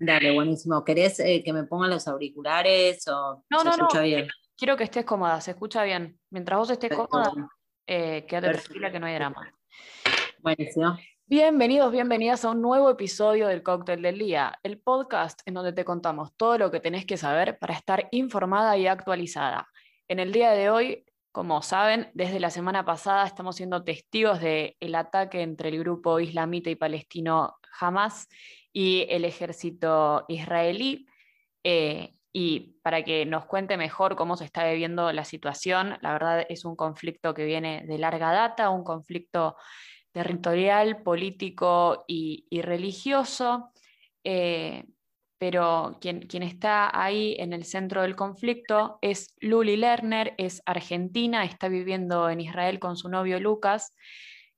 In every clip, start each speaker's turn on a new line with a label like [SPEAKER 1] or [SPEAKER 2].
[SPEAKER 1] Dale, buenísimo. ¿Querés eh, que me pongan los auriculares o
[SPEAKER 2] no,
[SPEAKER 1] se
[SPEAKER 2] no,
[SPEAKER 1] escucha
[SPEAKER 2] no.
[SPEAKER 1] bien?
[SPEAKER 2] Quiero que estés cómoda, se escucha bien. Mientras vos estés
[SPEAKER 1] Perfecto.
[SPEAKER 2] cómoda, eh, quédate
[SPEAKER 1] Perfecto.
[SPEAKER 2] tranquila que no hay drama.
[SPEAKER 1] Buenísimo.
[SPEAKER 2] Bienvenidos, bienvenidas a un nuevo episodio del Cóctel del Día, el podcast en donde te contamos todo lo que tenés que saber para estar informada y actualizada. En el día de hoy, como saben, desde la semana pasada estamos siendo testigos del ataque entre el grupo islamita y palestino Hamas y el ejército israelí. Eh, y para que nos cuente mejor cómo se está viviendo la situación, la verdad es un conflicto que viene de larga data, un conflicto territorial, político y, religioso, eh, pero quien, quien, está ahí en el centro del conflicto es Luli Lerner, es argentina, está viviendo en Israel con su novio Lucas,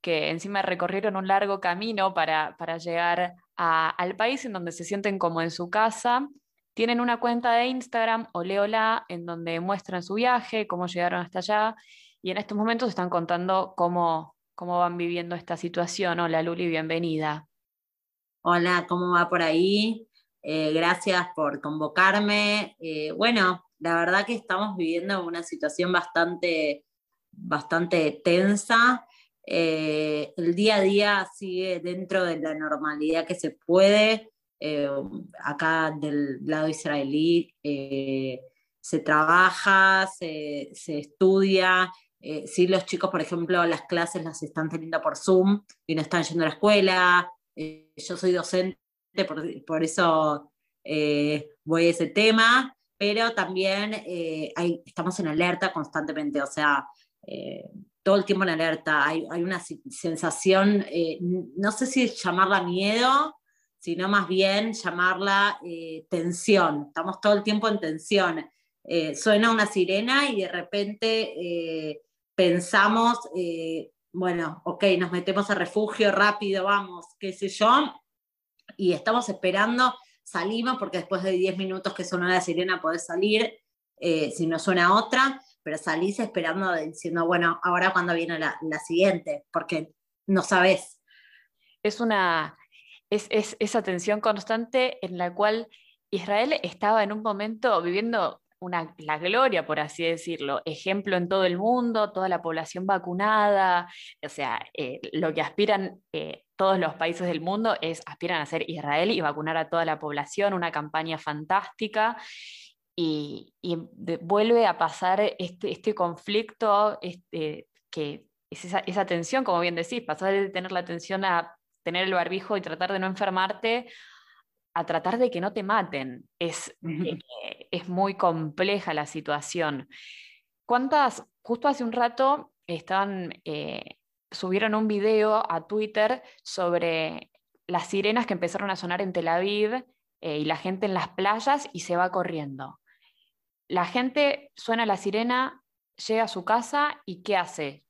[SPEAKER 2] que encima recorrieron un largo camino para, para llegar al país en donde se sienten como en su casa. Tienen una cuenta de Instagram, Oleola, en donde muestran su viaje, cómo llegaron hasta allá, y en estos momentos están contando cómo, cómo van viviendo esta situación. Hola Luli, bienvenida.
[SPEAKER 1] Hola, ¿cómo va por ahí? Eh, gracias por convocarme. Eh, bueno, la verdad que estamos viviendo una situación bastante, bastante tensa. Eh, el día a día sigue dentro de la normalidad que se puede. acá del lado israelí se trabaja, se, se estudia, eh, sí, los chicos, por ejemplo, las clases las están teniendo por Zoom y no están yendo a la escuela. Eh, yo soy docente, por, por eso eh, voy a ese tema, pero también estamos en alerta constantemente, o sea, todo el tiempo en alerta. Hay, una sensación, no sé si llamarla miedo, sino más bien llamarla tensión. Estamos todo el tiempo en tensión. suena una sirena y de repente pensamos, eh, bueno, ok, nos metemos a refugio rápido, vamos, qué sé yo, y estamos esperando, salimos porque después de 10 minutos que suena la sirena podés salir, eh, si no suena otra, pero salís esperando diciendo, bueno, ahora cuando viene la, siguiente, porque no sabes.
[SPEAKER 2] Es una, es, es esa tensión constante en la cual Israel estaba en un momento viviendo una, la gloria, por así decirlo, ejemplo en todo el mundo, toda la población vacunada, o sea, eh, lo que aspiran eh, todos los países del mundo es, aspiran a ser Israel y vacunar a toda la población, una campaña fantástica. Y, y de, vuelve a pasar este, este conflicto, este, que es esa, esa tensión, como bien decís, pasar de tener la tensión a tener el barbijo y tratar de no enfermarte a tratar de que no te maten. Es, eh, es muy compleja la situación. ¿Cuántas, justo hace un rato, estaban, eh, subieron un video a Twitter sobre las sirenas que empezaron a sonar en Tel Aviv eh, y la gente en las playas y se va corriendo. La gente suena la sirena, llega a su casa y ¿qué hace?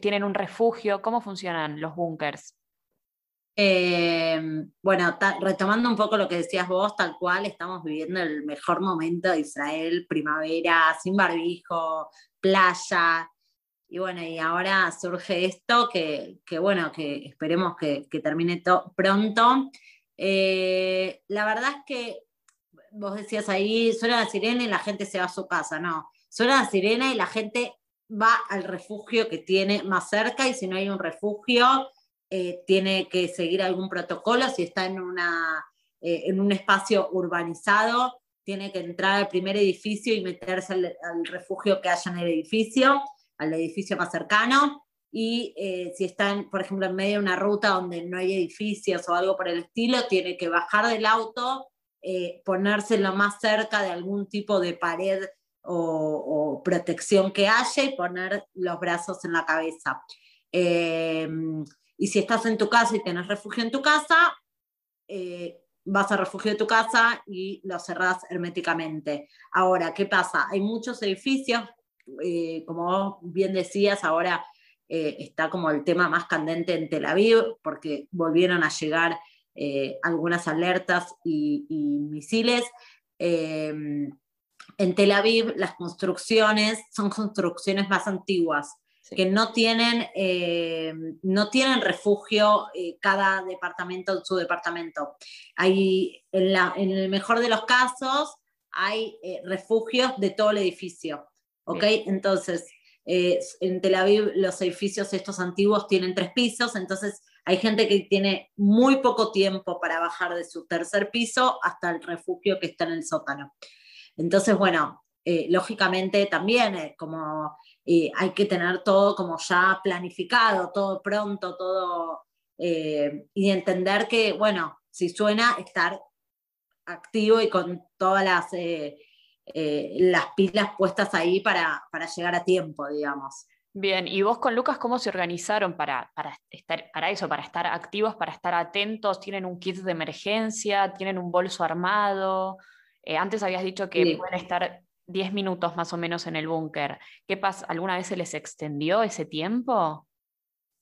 [SPEAKER 2] ¿Tienen un refugio? ¿Cómo funcionan los búnkers?
[SPEAKER 1] Eh, bueno, retomando un poco lo que decías vos, tal cual estamos viviendo el mejor momento de Israel, primavera, sin barbijo, playa. Y bueno, y ahora surge esto que, que bueno, que esperemos que, que termine pronto. Eh, la verdad es que vos decías ahí, suena la sirena y la gente se va a su casa, no. Suena la sirena y la gente va al refugio que tiene más cerca y si no hay un refugio, eh, tiene que seguir algún protocolo, si está en, una, eh, en un espacio urbanizado, tiene que entrar al primer edificio y meterse al, al, refugio que haya en el edificio, al edificio más cercano. Y eh, si está, en, por ejemplo, en medio de una ruta donde no hay edificios o algo por el estilo, tiene que bajar del auto, eh, ponerse lo más cerca de algún tipo de pared o, o, protección que haya y poner los brazos en la cabeza. Eh, y si estás en tu casa y tenés refugio en tu casa, eh, vas al refugio de tu casa y lo cerrás herméticamente. Ahora, ¿qué pasa? Hay muchos edificios, eh, como bien decías, ahora eh, está como el tema más candente en Tel Aviv, porque volvieron a llegar eh, algunas alertas y, y misiles. en Tel Aviv las construcciones son construcciones más antiguas. que no tienen, eh, no tienen refugio eh, cada departamento en su departamento. Hay, en, en, el mejor de los casos, hay eh, refugios de todo el edificio. ¿Ok? Entonces, en Tel Aviv los edificios estos antiguos tienen tres pisos, entonces hay gente que tiene muy poco tiempo para bajar de su tercer piso hasta el refugio que está en el sótano. Entonces, bueno, lógicamente también como hay que tener todo como ya planificado, todo pronto, todo, eh, y entender que, bueno, si suena, estar activo y con todas las, eh, eh, las pilas puestas ahí para, para, llegar a tiempo, digamos.
[SPEAKER 2] Bien, y vos con Lucas, ¿cómo se organizaron para, para, estar, para eso, para estar activos, para estar atentos? ¿Tienen un kit de emergencia? ¿Tienen un bolso armado? antes habías dicho que pueden estar 10 minutos más o menos en el búnker. ¿Qué pasa? ¿Alguna vez se les extendió ese tiempo?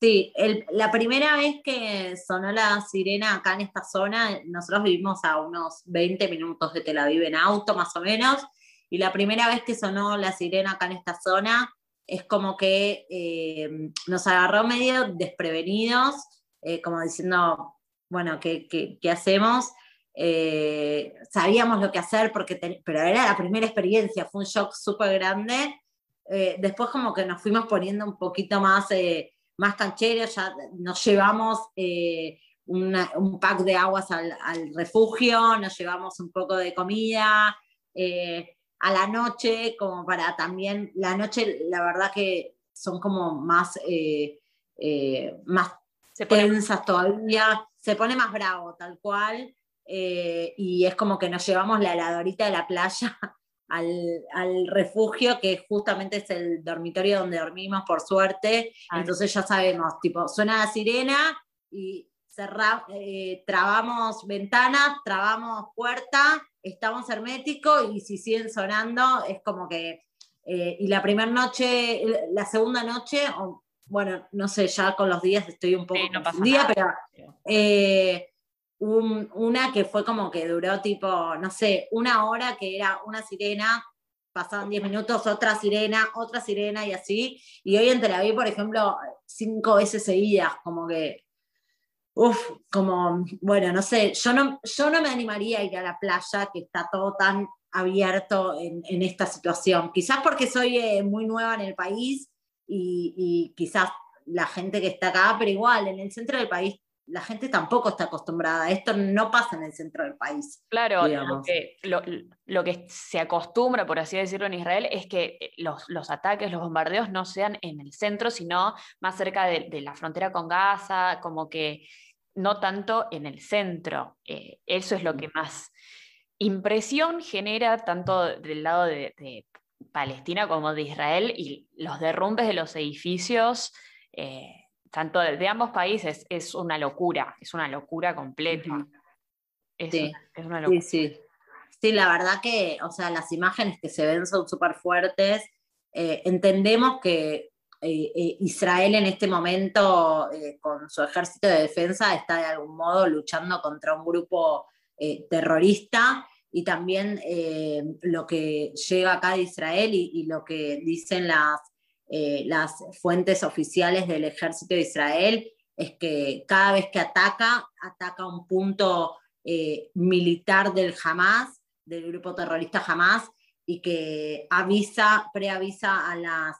[SPEAKER 1] Sí, la primera vez que sonó la sirena acá en esta zona, nosotros vivimos a unos 20 minutos de Tel Aviv en auto más o menos, y la primera vez que sonó la sirena acá en esta zona es como que eh, nos agarró medio desprevenidos, eh, como diciendo, bueno, ¿qué, qué hacemos? Eh, sabíamos lo que hacer, porque pero era la primera experiencia, fue un shock súper grande. Después como que nos fuimos poniendo un poquito más, más cancheros, ya nos llevamos un pack de aguas al, refugio, nos llevamos un poco de comida, a la noche, como para también, la noche la verdad que son como más, más tensas todavía, se pone más bravo tal cual. Eh, y es como que nos llevamos la heladorita de la playa al, refugio, que justamente es el dormitorio donde dormimos, por suerte. Entonces ya sabemos, tipo, suena la sirena y eh, trabamos ventanas, trabamos puerta, estamos herméticos y si siguen sonando es como que... Eh, y la primera noche, la segunda noche, bueno, no sé, ya con los días estoy un poco sí, pero una que fue como que duró tipo, no sé, una hora que era una sirena, pasaban 10 minutos, otra sirena, otra sirena y así. Y hoy en Tel Aviv, por ejemplo, cinco veces seguidas, como que, uff, como, bueno, no sé, yo no, yo no me animaría a ir a la playa que está todo tan abierto en, esta situación. Quizás porque soy eh, muy nueva en el país y, y quizás la gente que está acá, pero igual, en el centro del país la gente tampoco está acostumbrada. Esto no pasa en el centro del país.
[SPEAKER 2] Claro, lo que, lo, que, se acostumbra, por así decirlo, en Israel es que eh, los, ataques, los bombardeos no sean en el centro, sino más cerca de, la frontera con Gaza, como que no tanto en el centro. Eh, eso es lo que más impresión genera tanto del lado de, Palestina como de Israel y los derrumbes de los edificios. Eh, tanto de, ambos países, es una locura, es una locura completa.
[SPEAKER 1] sí. Sí, sí. sí, la verdad que, o sea, las imágenes que se ven son súper fuertes. Eh, entendemos que eh, eh, Israel en este momento, con su ejército de defensa, está de algún modo luchando contra un grupo terrorista. Y también lo que llega acá de Israel y lo que dicen las eh, las fuentes oficiales del ejército de Israel es que cada vez que ataca, ataca un punto eh, militar del Hamas, del grupo terrorista Hamas, y que avisa, preavisa a, las,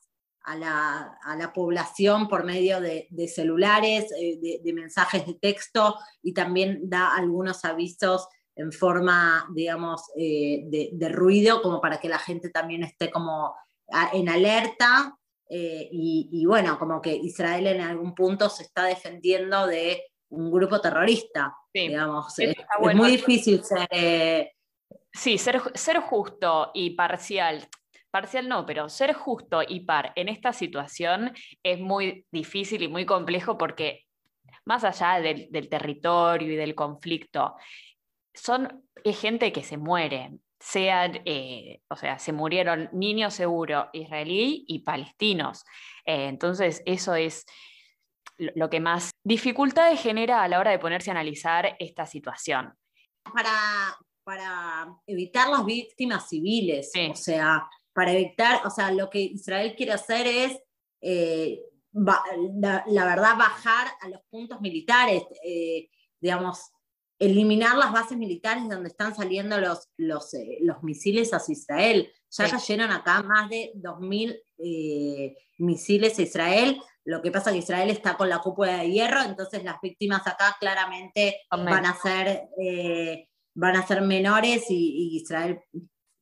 [SPEAKER 1] a, la, a la población por medio de, celulares, eh, de, mensajes de texto, y también da algunos avisos en forma, digamos, de, de, ruido, como para que la gente también esté como en alerta eh, y, bueno, como que Israel en algún punto se está defendiendo de un grupo terrorista, digamos. Es, muy difícil ser... Eh,
[SPEAKER 2] sí, ser, ser justo y parcial parcial no, pero ser justo y par en esta situación es muy difícil y muy complejo porque más allá del, del territorio y del conflicto, son es gente que se muere, sean, eh, o sea, se murieron niños seguro israelí y palestinos. Eh, entonces, eso es lo que más dificultades genera a la hora de ponerse a analizar esta situación.
[SPEAKER 1] Para, para evitar las víctimas civiles, o sea, para evitar, o sea, lo que Israel quiere hacer es la, verdad, bajar a los puntos militares, digamos, eliminar las bases militares donde están saliendo los, los, los misiles hacia Israel. Ya cayeron acá más de 2.000 misiles a Israel. Lo que pasa es que Israel está con la cúpula de hierro, entonces las víctimas acá claramente van a ser, eh, van a ser menores y, Israel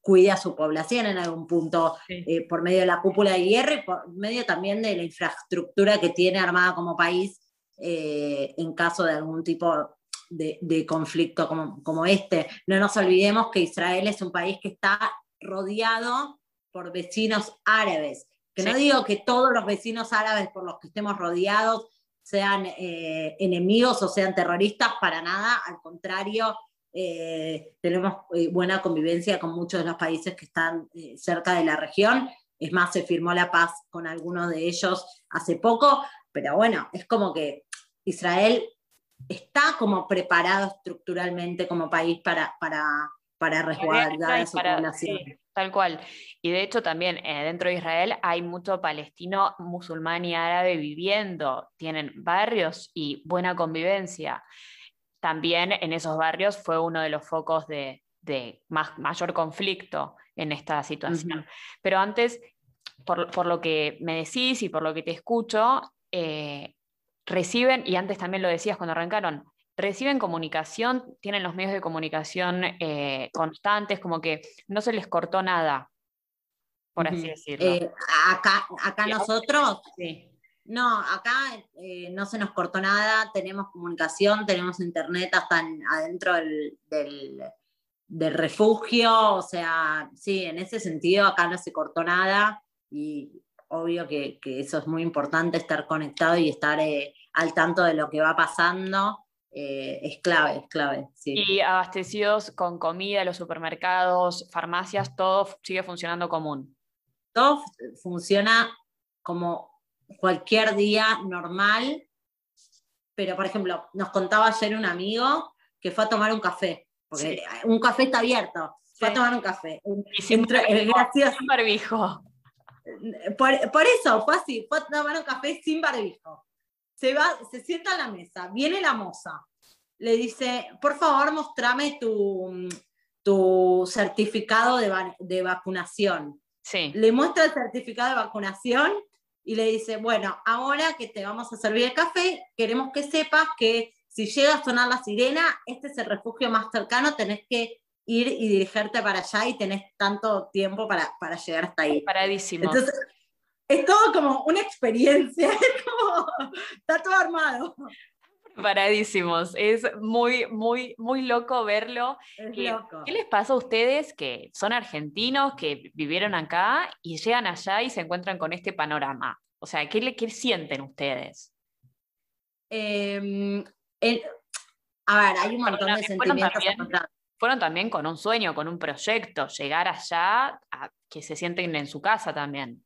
[SPEAKER 1] cuida a su población en algún punto eh, por medio de la cúpula de hierro y por medio también de la infraestructura que tiene armada como país eh, en caso de algún tipo de, conflicto como, como este. No nos olvidemos que Israel es un país que está rodeado por vecinos árabes. Que no digo que todos los vecinos árabes por los que estemos rodeados sean eh, enemigos o sean terroristas, para nada, al contrario, eh, tenemos eh, buena convivencia con muchos de los países que están cerca de la región. Es más, se firmó la paz con algunos de ellos hace poco, pero bueno, es como que Israel está como preparado estructuralmente como país para, para, para resguardar a su población.
[SPEAKER 2] Tal cual. Y de hecho también eh, dentro de Israel hay mucho palestino, musulmán y árabe viviendo, tienen barrios y buena convivencia. También en esos barrios fue uno de los focos de, más, mayor conflicto en esta situación. Pero antes, por, lo que me decís y por lo que te escucho, eh, reciben, y antes también lo decías cuando arrancaron, reciben comunicación, tienen los medios de comunicación eh, constantes, como que no se les cortó nada, por así decirlo.
[SPEAKER 1] Eh, acá acá nosotros, no, acá eh, no se nos cortó nada, tenemos comunicación, tenemos internet hasta adentro del, del, refugio, o sea, sí, en ese sentido acá no se cortó nada y obvio que, que eso es muy importante, estar conectado y estar al tanto de lo que va pasando. Eh, es clave, es clave.
[SPEAKER 2] Y abastecidos con comida, los supermercados, farmacias, todo sigue funcionando común.
[SPEAKER 1] Todo funciona como cualquier día normal, pero por ejemplo, nos contaba ayer un amigo que fue a tomar un café, porque un café está abierto, fue a tomar un café.
[SPEAKER 2] Y sin barbijo.
[SPEAKER 1] Por, por, eso, fue así, fue a tomar un café sin barbijo se va, se sienta a la mesa, viene la moza, le dice, por favor, mostrame tu, tu certificado de, vacunación.
[SPEAKER 2] Sí.
[SPEAKER 1] Le muestra el certificado de vacunación y le dice, bueno, ahora que te vamos a servir el café, queremos que sepas que si llega a sonar la sirena, este es el refugio más cercano, tenés que ir y dirigirte para allá y tenés tanto tiempo para, para llegar hasta ahí.
[SPEAKER 2] Paradísimo.
[SPEAKER 1] Entonces, es todo como una experiencia, es como, está todo armado.
[SPEAKER 2] Paradísimos, es muy, muy, muy loco verlo. ¿Qué les pasa a ustedes que son argentinos, que vivieron acá y llegan allá y se encuentran con este panorama? O sea, ¿qué, qué sienten ustedes?
[SPEAKER 1] Em, a ver, hay un montón de sentimientos.
[SPEAKER 2] Fueron también, con un sueño, con un proyecto, llegar allá a que se sienten en su casa también.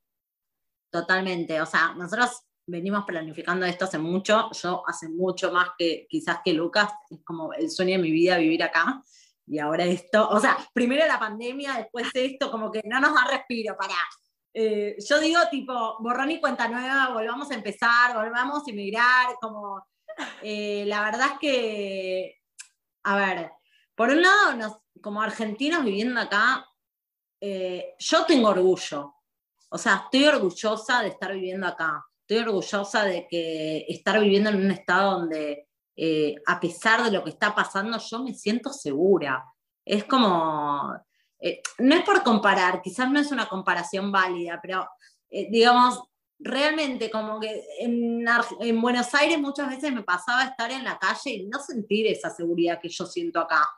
[SPEAKER 1] Totalmente, o sea, nosotros venimos planificando esto hace mucho, yo hace mucho más que quizás que Lucas, es como el sueño de mi vida vivir acá, y ahora esto, o sea, primero la pandemia, después esto, como que no nos da respiro, para. Eh, yo digo tipo, borrón y cuenta nueva, volvamos a empezar, volvamos a emigrar, como, eh, la verdad es que, a ver, por un lado, como argentinos viviendo acá, eh, yo tengo orgullo, o sea, estoy orgullosa de estar viviendo acá. Estoy orgullosa de que estar viviendo en un estado donde, eh, a pesar de lo que está pasando, yo me siento segura. Es como, eh, no es por comparar, quizás no es una comparación válida, pero eh, digamos, realmente como que en, en, Buenos Aires muchas veces me pasaba estar en la calle y no sentir esa seguridad que yo siento acá.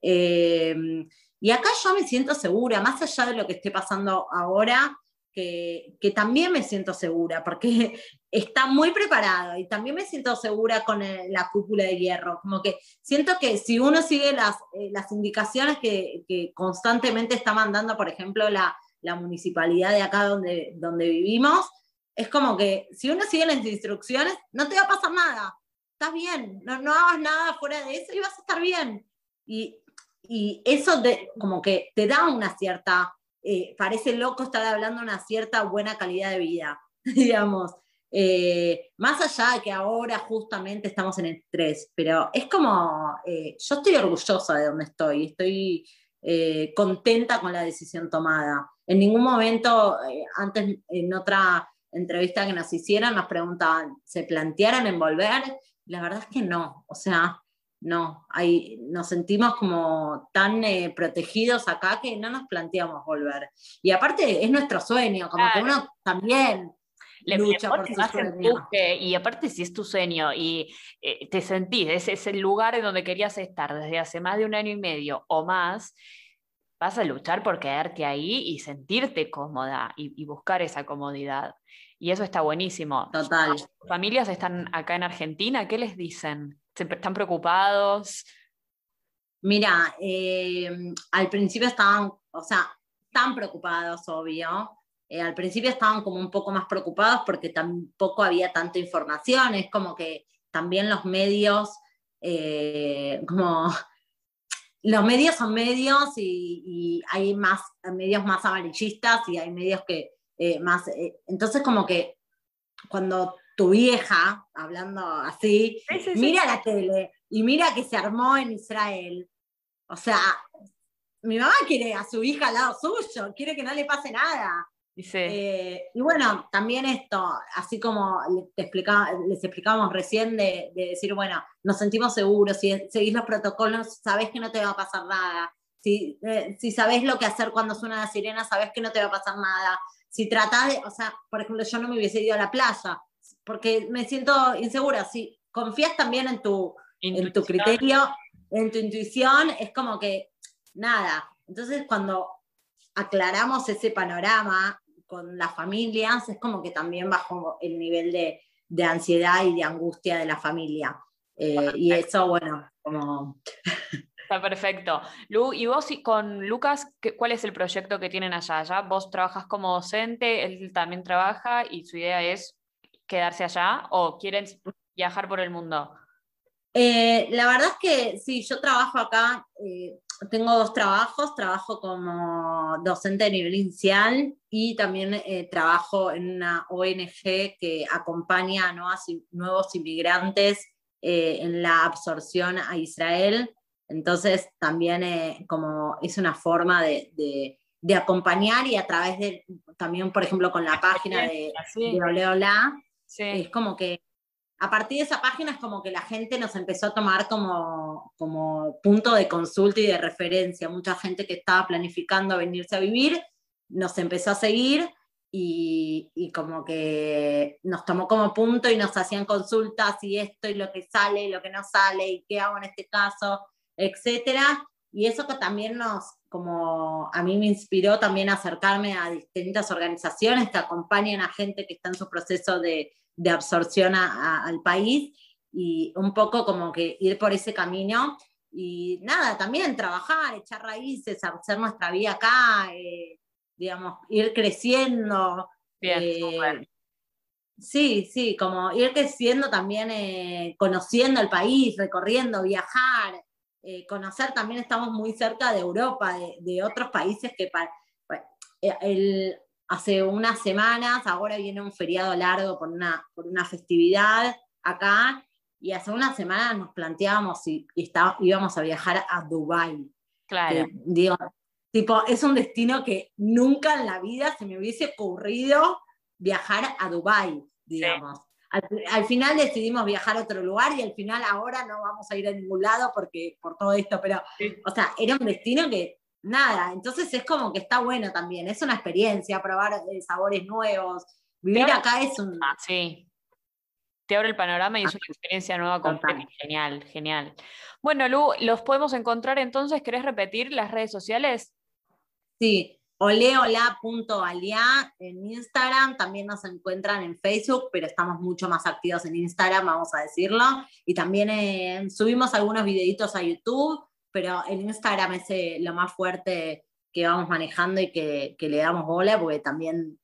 [SPEAKER 1] y acá yo me siento segura, más allá de lo que esté pasando ahora, que, también me siento segura, porque está muy preparado y también me siento segura con la cúpula de hierro. Como que siento que si uno sigue las, eh, las indicaciones que, constantemente está mandando, por ejemplo, la, municipalidad de acá donde, donde vivimos, es como que si uno sigue las instrucciones, no te va a pasar nada. Estás bien, no, no hagas nada fuera de eso y vas a estar bien. Y, y eso como que te da una cierta eh, parece loco estar hablando de una cierta buena calidad de vida. digamos. Eh, más allá de que ahora justamente estamos en el estrés, pero es como, eh, yo estoy orgullosa de donde estoy, estoy contenta con la decisión tomada. En ningún momento, antes en otra entrevista que nos hicieron, nos preguntaban, ¿se plantearon en volver? La verdad es que no, o sea, no, hay, nos sentimos como tan protegidos acá que no nos planteamos volver. Y aparte es nuestro sueño, como que uno también
[SPEAKER 2] le lucha por y aparte si es tu sueño y eh, te sentís, ese es el lugar en donde querías estar desde hace más de un año y medio o más, vas a luchar por quedarte ahí y sentirte cómoda y, buscar esa comodidad. Y eso está buenísimo.
[SPEAKER 1] Total.
[SPEAKER 2] familias están acá en Argentina, ¿qué les dicen? ¿Están preocupados?
[SPEAKER 1] Mira, eh, al principio estaban, o sea, están preocupados, obvio, eh, al principio estaban como un poco más preocupados porque tampoco había tanta información, es como que también los medios, eh, como los medios son medios y, hay más medios más amarillistas y hay medios que más, entonces como que cuando tu vieja, hablando así, mira la tele y mira que se armó en Israel, o sea, mi mamá quiere a su hija al lado suyo, quiere que no le pase nada. Eh, y bueno, también esto, así como les, les explicábamos recién de, decir, bueno, nos sentimos seguros, si seguís los protocolos, sabés que no te va a pasar nada. Si, eh, si sabés lo que hacer cuando suena la sirena, sabés que no te va a pasar nada. Si tratás de, o sea, por ejemplo, yo no me hubiese ido a la playa porque me siento insegura. Si confías también en tu, en tu criterio, en tu intuición, es como que nada. Entonces, cuando aclaramos ese panorama con las familias, es como que también bajó el nivel de, ansiedad y de angustia de la familia. Eh, y eso, bueno, como...
[SPEAKER 2] Está perfecto. Lu, ¿y vos con Lucas, cuál es el proyecto que tienen allá? ¿Ya vos trabajas como docente, él también trabaja y su idea es quedarse allá o quieren viajar por el mundo?
[SPEAKER 1] Eh, la verdad es que sí, yo trabajo acá, eh, tengo dos trabajos, trabajo como docente de nivel inicial y también eh, trabajo en una ONG que acompaña a nuevos inmigrantes en la absorción a Israel. Entonces también como es una forma de, acompañar y a través de, también por ejemplo con la página de, de Es como que a partir de esa página es como que la gente nos empezó a tomar como, como punto de consulta y de referencia. Mucha gente que estaba planificando venirse a vivir nos empezó a seguir y, y, como que nos tomó como punto y nos hacían consultas y esto y lo que sale y lo que no sale y qué hago en este caso, etcétera. Y eso que también nos, como a mí me inspiró también a acercarme a distintas organizaciones que acompañan a gente que está en su proceso de, de absorción al país y un poco como que ir por ese camino y nada, también trabajar, echar raíces, hacer nuestra vida acá, eh, digamos, ir creciendo. Eh, sí, sí, como ir creciendo también, eh, conociendo el país, recorriendo, viajar, conocer también, estamos muy cerca de Europa, de, otros países que el, hace unas semanas, ahora viene un feriado largo por una, por una festividad acá, y hace unas semanas nos planteábamos si íbamos a viajar a Dubái.
[SPEAKER 2] Claro.
[SPEAKER 1] digo, tipo, es un destino que nunca en la vida se me hubiese ocurrido viajar a Dubái, digamos. Al, final decidimos viajar a otro lugar y al final ahora no vamos a ir a ningún lado porque por todo esto, pero, o sea, era un destino que nada, entonces es como que está bueno también, es una experiencia, probar eh, sabores nuevos, vivir acá es un...
[SPEAKER 2] Ah, sí, te abre el panorama y es una experiencia nueva completa. Genial, genial. Bueno, Lu, ¿los podemos encontrar entonces? ¿Querés repetir las redes sociales?
[SPEAKER 1] Sí, oleola.alia en Instagram, también nos encuentran en Facebook, pero estamos mucho más activos en Instagram, vamos a decirlo. Y también eh, subimos algunos videitos a YouTube pero en Instagram es eh, lo más fuerte que vamos manejando y que, le damos bola, porque también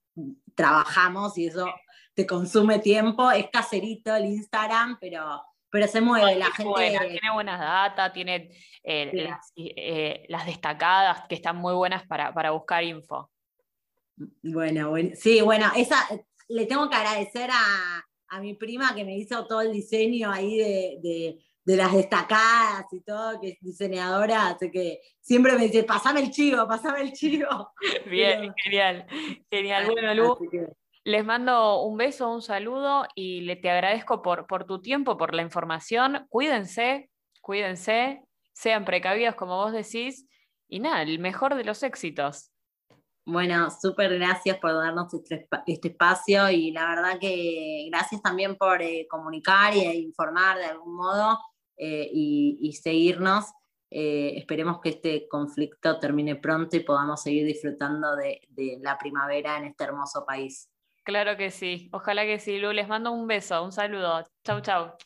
[SPEAKER 1] trabajamos y eso te consume tiempo. Es caserito el Instagram, pero, pero se mueve. la gente.
[SPEAKER 2] tiene buenas datas, tiene eh, eh, las, destacadas que están muy buenas para, buscar info.
[SPEAKER 1] Bueno, bueno, sí, bueno, esa le tengo que agradecer a, mi prima que me hizo todo el diseño ahí de, las destacadas y todo, que es diseñadora, así que siempre me dice, pasame el chivo, pasame el chivo.
[SPEAKER 2] Bien, genial, genial. Bueno, Lu, les mando un beso, un saludo y le te agradezco por, por tu tiempo, por la información. Cuídense, cuídense, sean precavidos como vos decís y nada, el mejor de los éxitos.
[SPEAKER 1] Bueno, súper gracias por darnos este, este, espacio y la verdad que gracias también por eh, comunicar e informar de algún modo eh, y, seguirnos. Esperemos que este conflicto termine pronto y podamos seguir disfrutando de, de, la primavera en este hermoso país.
[SPEAKER 2] Claro que sí, ojalá que sí. Lu, les mando un beso, un saludo. Chau, chau.